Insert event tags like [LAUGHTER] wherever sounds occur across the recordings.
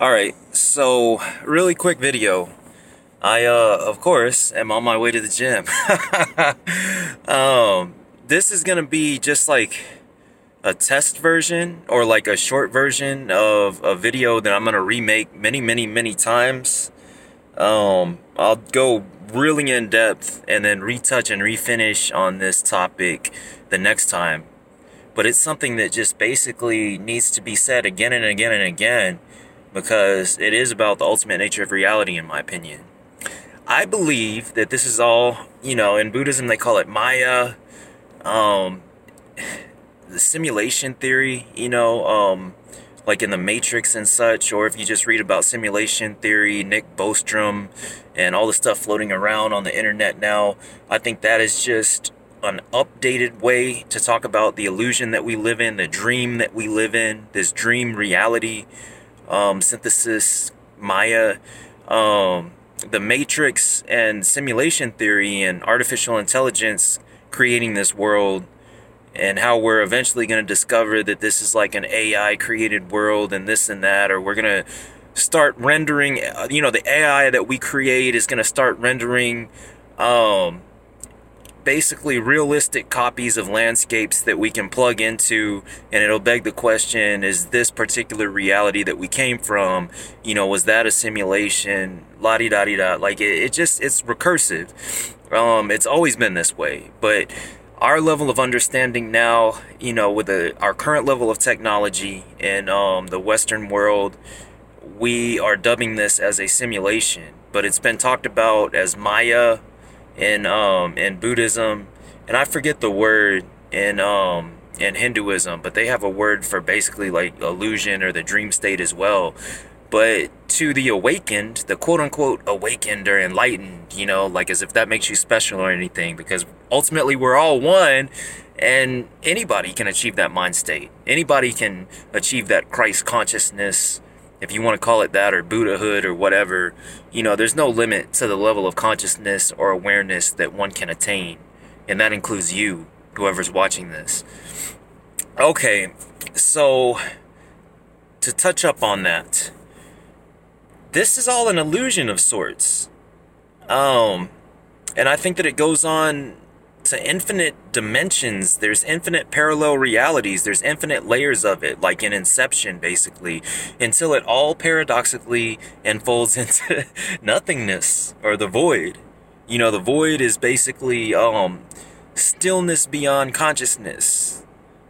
Alright, so really quick video. I, uh, of course, am on my way to the gym. [LAUGHS] um, this is gonna be just like a test version or like a short version of a video that I'm gonna remake many, many, many times. Um, I'll go really in depth and then retouch and refinish on this topic the next time. But it's something that just basically needs to be said again and again and again because it is about the ultimate nature of reality, in my opinion. I believe that this is all, you know, in Buddhism they call it Maya, um, the simulation theory, you know, um, like in the Matrix and such, or if you just read about simulation theory, Nick Bostrom, and all the stuff floating around on the internet now, I think that is just an updated way to talk about the illusion that we live in, the dream that we live in, this dream reality um, synthesis, Maya, um, the matrix and simulation theory and artificial intelligence creating this world and how we're eventually going to discover that this is like an AI created world and this and that, or we're going to start rendering, you know, the AI that we create is going to start rendering um, basically realistic copies of landscapes that we can plug into and it'll beg the question is this particular reality that we came from you know was that a simulation? La di da di da like it, it just it's recursive. Um it's always been this way. But our level of understanding now you know with the, our current level of technology in um, the western world we are dubbing this as a simulation. But it's been talked about as maya in um in Buddhism, and I forget the word in um in Hinduism, but they have a word for basically like illusion or the dream state as well. But to the awakened, the quote unquote awakened or enlightened, you know, like as if that makes you special or anything, because ultimately we're all one and anybody can achieve that mind state. Anybody can achieve that Christ consciousness if you want to call it that or Buddhahood or whatever, you know, there's no limit to the level of consciousness or awareness that one can attain. And that includes you, whoever's watching this. Okay, so to touch up on that, this is all an illusion of sorts. Um, and I think that it goes on to infinite dimensions. There's infinite parallel realities. There's infinite layers of it, like in Inception, basically, until it all paradoxically unfolds [LAUGHS] into nothingness or the void. You know, the void is basically um, stillness beyond consciousness.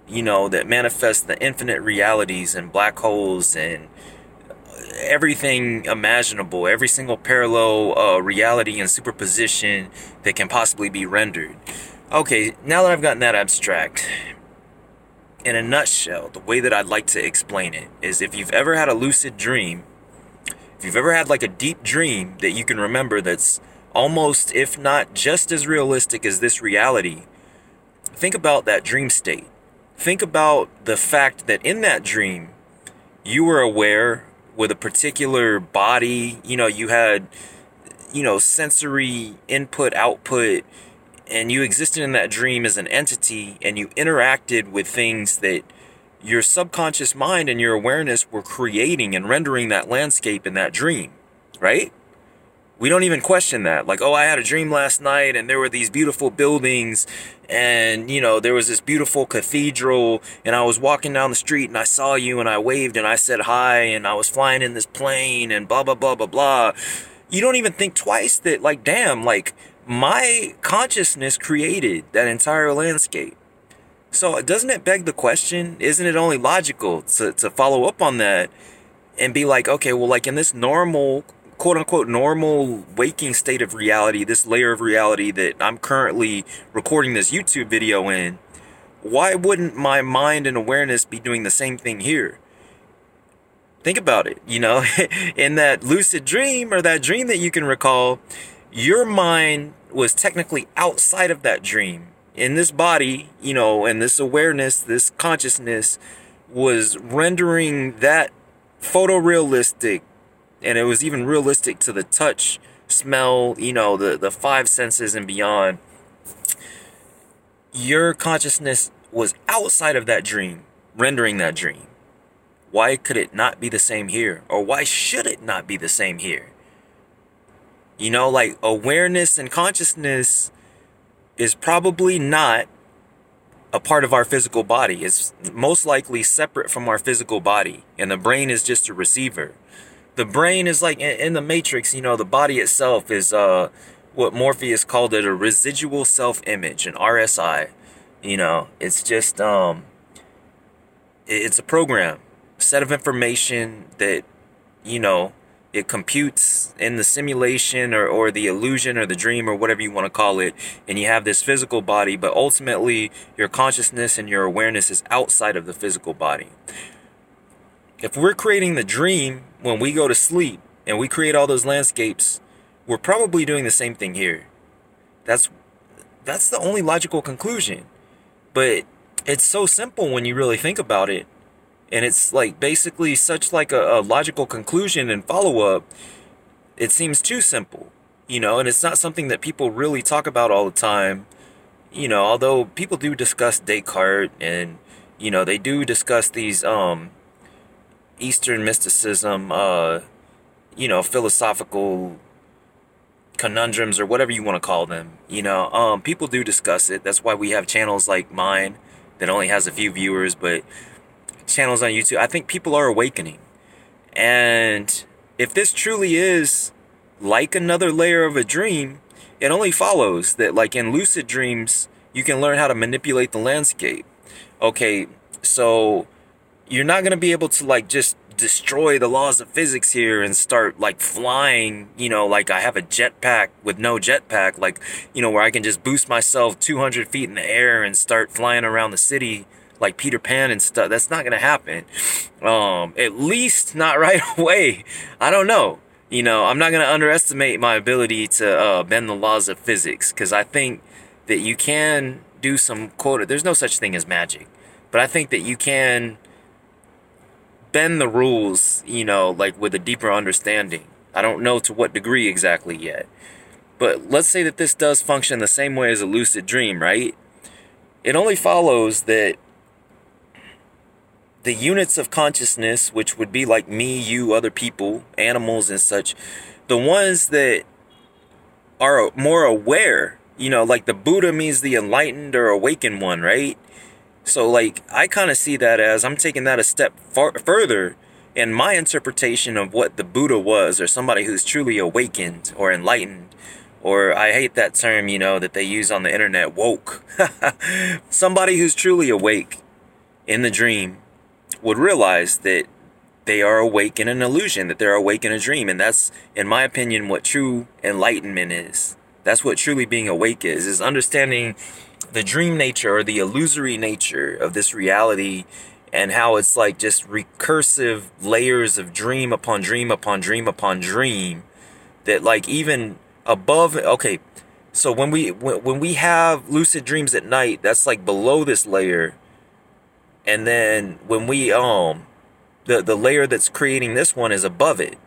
You know, that manifests the infinite realities and black holes and everything imaginable, every single parallel uh, reality and superposition that can possibly be rendered. Okay, now that I've gotten that abstract, in a nutshell, the way that I'd like to explain it is if you've ever had a lucid dream, if you've ever had like a deep dream that you can remember that's almost, if not just as realistic as this reality, think about that dream state. Think about the fact that in that dream, you were aware with a particular body. You know, you had, you know, sensory input, output, and you existed in that dream as an entity and you interacted with things that your subconscious mind and your awareness were creating and rendering that landscape in that dream, right? We don't even question that. Like, oh, I had a dream last night and there were these beautiful buildings and, you know, there was this beautiful cathedral and I was walking down the street and I saw you and I waved and I said hi and I was flying in this plane and blah, blah, blah, blah, blah. You don't even think twice that, like, damn, like, my consciousness created that entire landscape. So doesn't it beg the question? Isn't it only logical to, to follow up on that and be like, okay, well, like in this normal quote unquote normal waking state of reality, this layer of reality that I'm currently recording this YouTube video in, why wouldn't my mind and awareness be doing the same thing here? Think about it, you know, [LAUGHS] in that lucid dream or that dream that you can recall, your mind was technically outside of that dream. In this body, you know, and this awareness, this consciousness was rendering that photorealistic and it was even realistic to the touch, smell, you know, the, the five senses and beyond. Your consciousness was outside of that dream, rendering that dream. why could it not be the same here? Or why should it not be the same here? You know, like awareness and consciousness is probably not a part of our physical body. It's most likely separate from our physical body, and the brain is just a receiver. The brain is like in the matrix, you know, the body itself is uh what Morpheus called it a residual self-image, an RSI. You know, it's just um it's a program, a set of information that you know it computes in the simulation or, or the illusion or the dream or whatever you want to call it and you have this physical body but ultimately your consciousness and your awareness is outside of the physical body if we're creating the dream when we go to sleep and we create all those landscapes we're probably doing the same thing here. That's that's the only logical conclusion. But it's so simple when you really think about it. And it's like basically such like a, a logical conclusion and follow-up it seems too simple you know? And it's not something that people really talk about all the time you know? Although people do discuss descartes and you know they do discuss these um eastern mysticism uh you know philosophical conundrums or whatever you want to call them you know um people do discuss it that's why we have channels like mine that only has a few viewers but channels on YouTube, I think people are awakening. And if this truly is like another layer of a dream, it only follows that, like in lucid dreams, you can learn how to manipulate the landscape. Okay, so you're not going to be able to, like, just destroy the laws of physics here and start like flying, you know, like I have a jetpack with no jetpack, like, you know, where I can just boost myself 200 feet in the air and start flying around the city like Peter Pan and stuff. That's not gonna happen. Um, at least not [LAUGHS] right away. I don't know. You know, I'm not gonna underestimate my ability to uh, bend the laws of physics because I think that you can do some quote. There's no such thing as magic, but I think that you can bend the rules. You know, like with a deeper understanding. I don't know to what degree exactly yet. But let's say that this does function the same way as a lucid dream, right? It only follows that the units of consciousness, which would be like me, you, other people, animals, and such, the ones that are more aware, you know, like the Buddha means the enlightened or awakened one, right? So, like, I kind of see that as I'm taking that a step far further in my interpretation of what the Buddha was, or somebody who's truly awakened or enlightened. Or I hate that term, you know, that they use on the internet, woke. [LAUGHS] somebody who's truly awake in the dream would realize that they are awake in an illusion, that they're awake in a dream. And that's, in my opinion, what true enlightenment is. That's what truly being awake is, is understanding the dream nature or the illusory nature of this reality and how it's like just recursive layers of dream upon dream upon dream upon dream that like even above okay so when we when, we have lucid dreams at night that's like below this layer. And then when we um the the layer that's creating this one is above it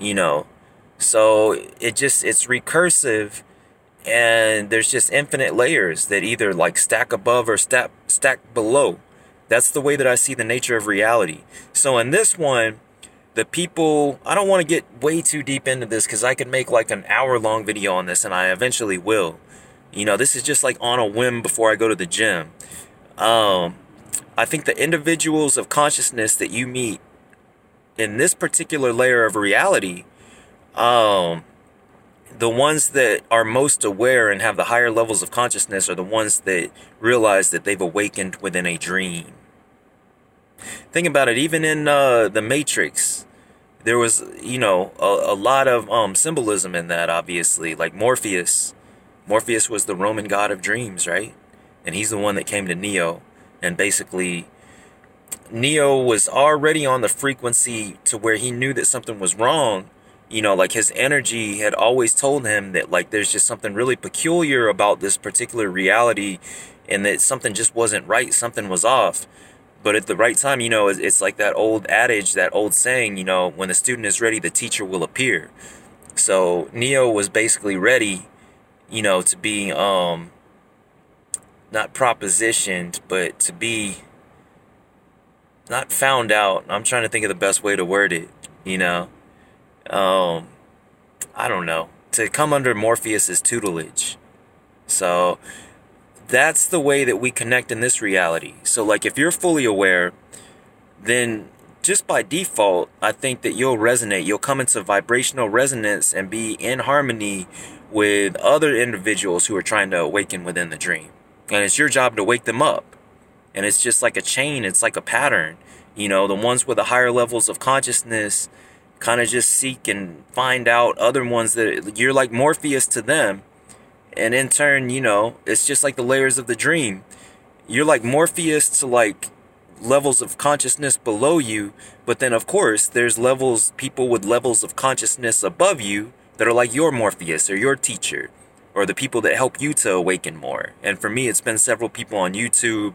you know? So it just it's recursive and there's just infinite layers that either like stack above or stack stack below. That's the way that i see the nature of reality. So in this one the people i don't want to get way too deep into this because i could make like an hour long video on this and i eventually will. You know this is just like on a whim before i go to the gym. Um I think the individuals of consciousness that you meet in this particular layer of reality, um, the ones that are most aware and have the higher levels of consciousness are the ones that realize that they've awakened within a dream. Think about it, even in uh, the Matrix, there was, you know, a, a lot of um, symbolism in that, obviously. Like Morpheus. Morpheus was the Roman god of dreams, right? And he's the one that came to Neo and basically Neo was already on the frequency to where he knew that something was wrong. You know, like his energy had always told him that like there's just something really peculiar about this particular reality and that something just wasn't right, something was off. But at the right time, you know, it's like that old adage, that old saying, you know, when the student is ready, the teacher will appear. So Neo was basically ready, you know, to be um not propositioned, but to be not found out. I'm trying to think of the best way to word it. You know, um, I don't know. To come under Morpheus's tutelage. So that's the way that we connect in this reality. So, like, if you're fully aware, then just by default, I think that you'll resonate. You'll come into vibrational resonance and be in harmony with other individuals who are trying to awaken within the dream. And it's your job to wake them up. And it's just like a chain, it's like a pattern. You know, the ones with the higher levels of consciousness kind of just seek and find out other ones that you're like Morpheus to them. And in turn, you know, it's just like the layers of the dream. You're like Morpheus to like levels of consciousness below you, but then of course there's levels people with levels of consciousness above you that are like your Morpheus or your teacher or the people that help you to awaken more. And for me it's been several people on YouTube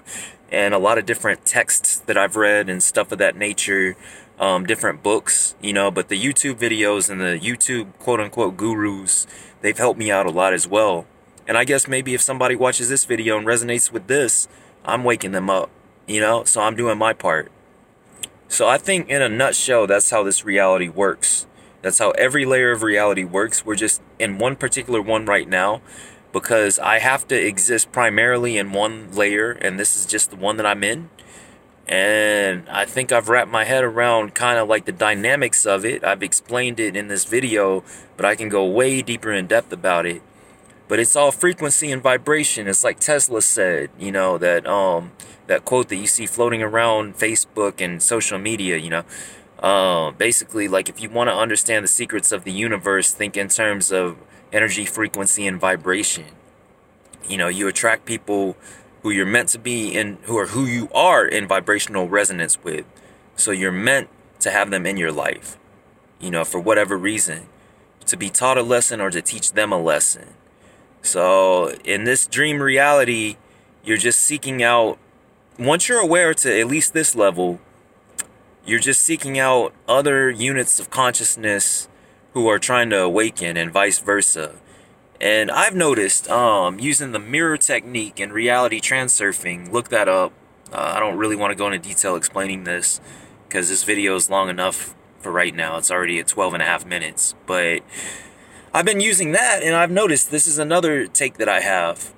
and a lot of different texts that I've read and stuff of that nature, um, different books, you know, but the YouTube videos and the YouTube quote unquote gurus, they've helped me out a lot as well. And I guess maybe if somebody watches this video and resonates with this, I'm waking them up you know so i'm doing my part. So i think in a nutshell that's how this reality works. That's how every layer of reality works. We're just in one particular one right now because i have to exist primarily in one layer and this is just the one that i'm in and i think i've wrapped my head around kind of like the dynamics of it i've explained it in this video but i can go way deeper in depth about it but it's all frequency and vibration it's like tesla said you know that um that quote that you see floating around Facebook and social media, you know. Uh, basically, like if you want to understand the secrets of the universe, think in terms of energy, frequency, and vibration. You know, you attract people who you're meant to be in, who are who you are in vibrational resonance with. So you're meant to have them in your life, you know, for whatever reason, to be taught a lesson or to teach them a lesson. So in this dream reality, you're just seeking out once you're aware to at least this level, you're just seeking out other units of consciousness who are trying to awaken and vice versa. And I've noticed um, using the mirror technique in reality transurfing, look that up. Uh, I don't really want to go into detail explaining this because this video is long enough for right now. It's already at 12 and a half minutes. But I've been using that and I've noticed this is another take that I have.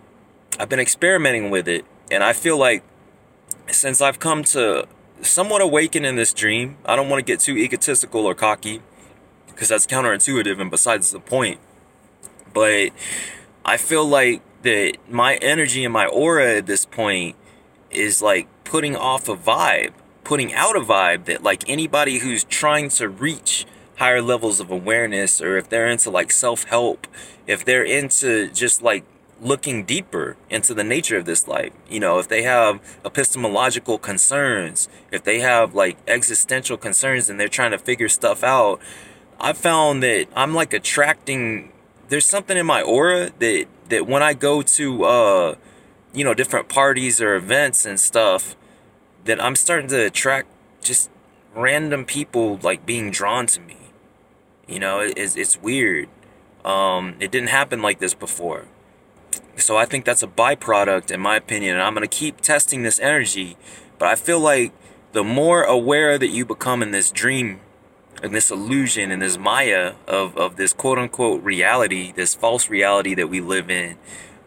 I've been experimenting with it and I feel like since I've come to somewhat awaken in this dream, I don't want to get too egotistical or cocky because that's counterintuitive and besides the point. But I feel like that my energy and my aura at this point is like putting off a vibe, putting out a vibe that like anybody who's trying to reach higher levels of awareness or if they're into like self-help, if they're into just like looking deeper into the nature of this life. You know, if they have epistemological concerns, if they have like existential concerns and they're trying to figure stuff out, I found that I'm like attracting there's something in my aura that that when I go to uh you know different parties or events and stuff that I'm starting to attract just random people like being drawn to me. You know, it's it's weird. Um, it didn't happen like this before. So I think that's a byproduct, in my opinion. And I'm going to keep testing this energy. But I feel like the more aware that you become in this dream, in this illusion, and this Maya of, of this quote unquote reality, this false reality that we live in,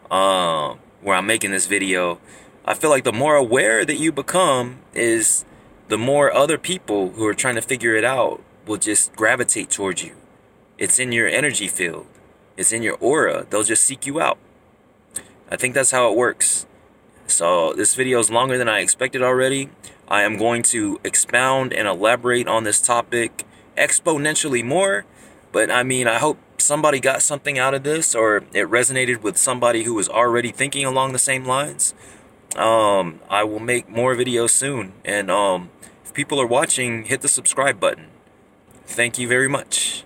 um, where I'm making this video, I feel like the more aware that you become is the more other people who are trying to figure it out will just gravitate towards you. It's in your energy field. It's in your aura. They'll just seek you out. I think that's how it works. So this video is longer than I expected already. I am going to expound and elaborate on this topic exponentially more. But I mean, I hope somebody got something out of this or it resonated with somebody who was already thinking along the same lines. Um, I will make more videos soon. And um, if people are watching, hit the subscribe button. Thank you very much.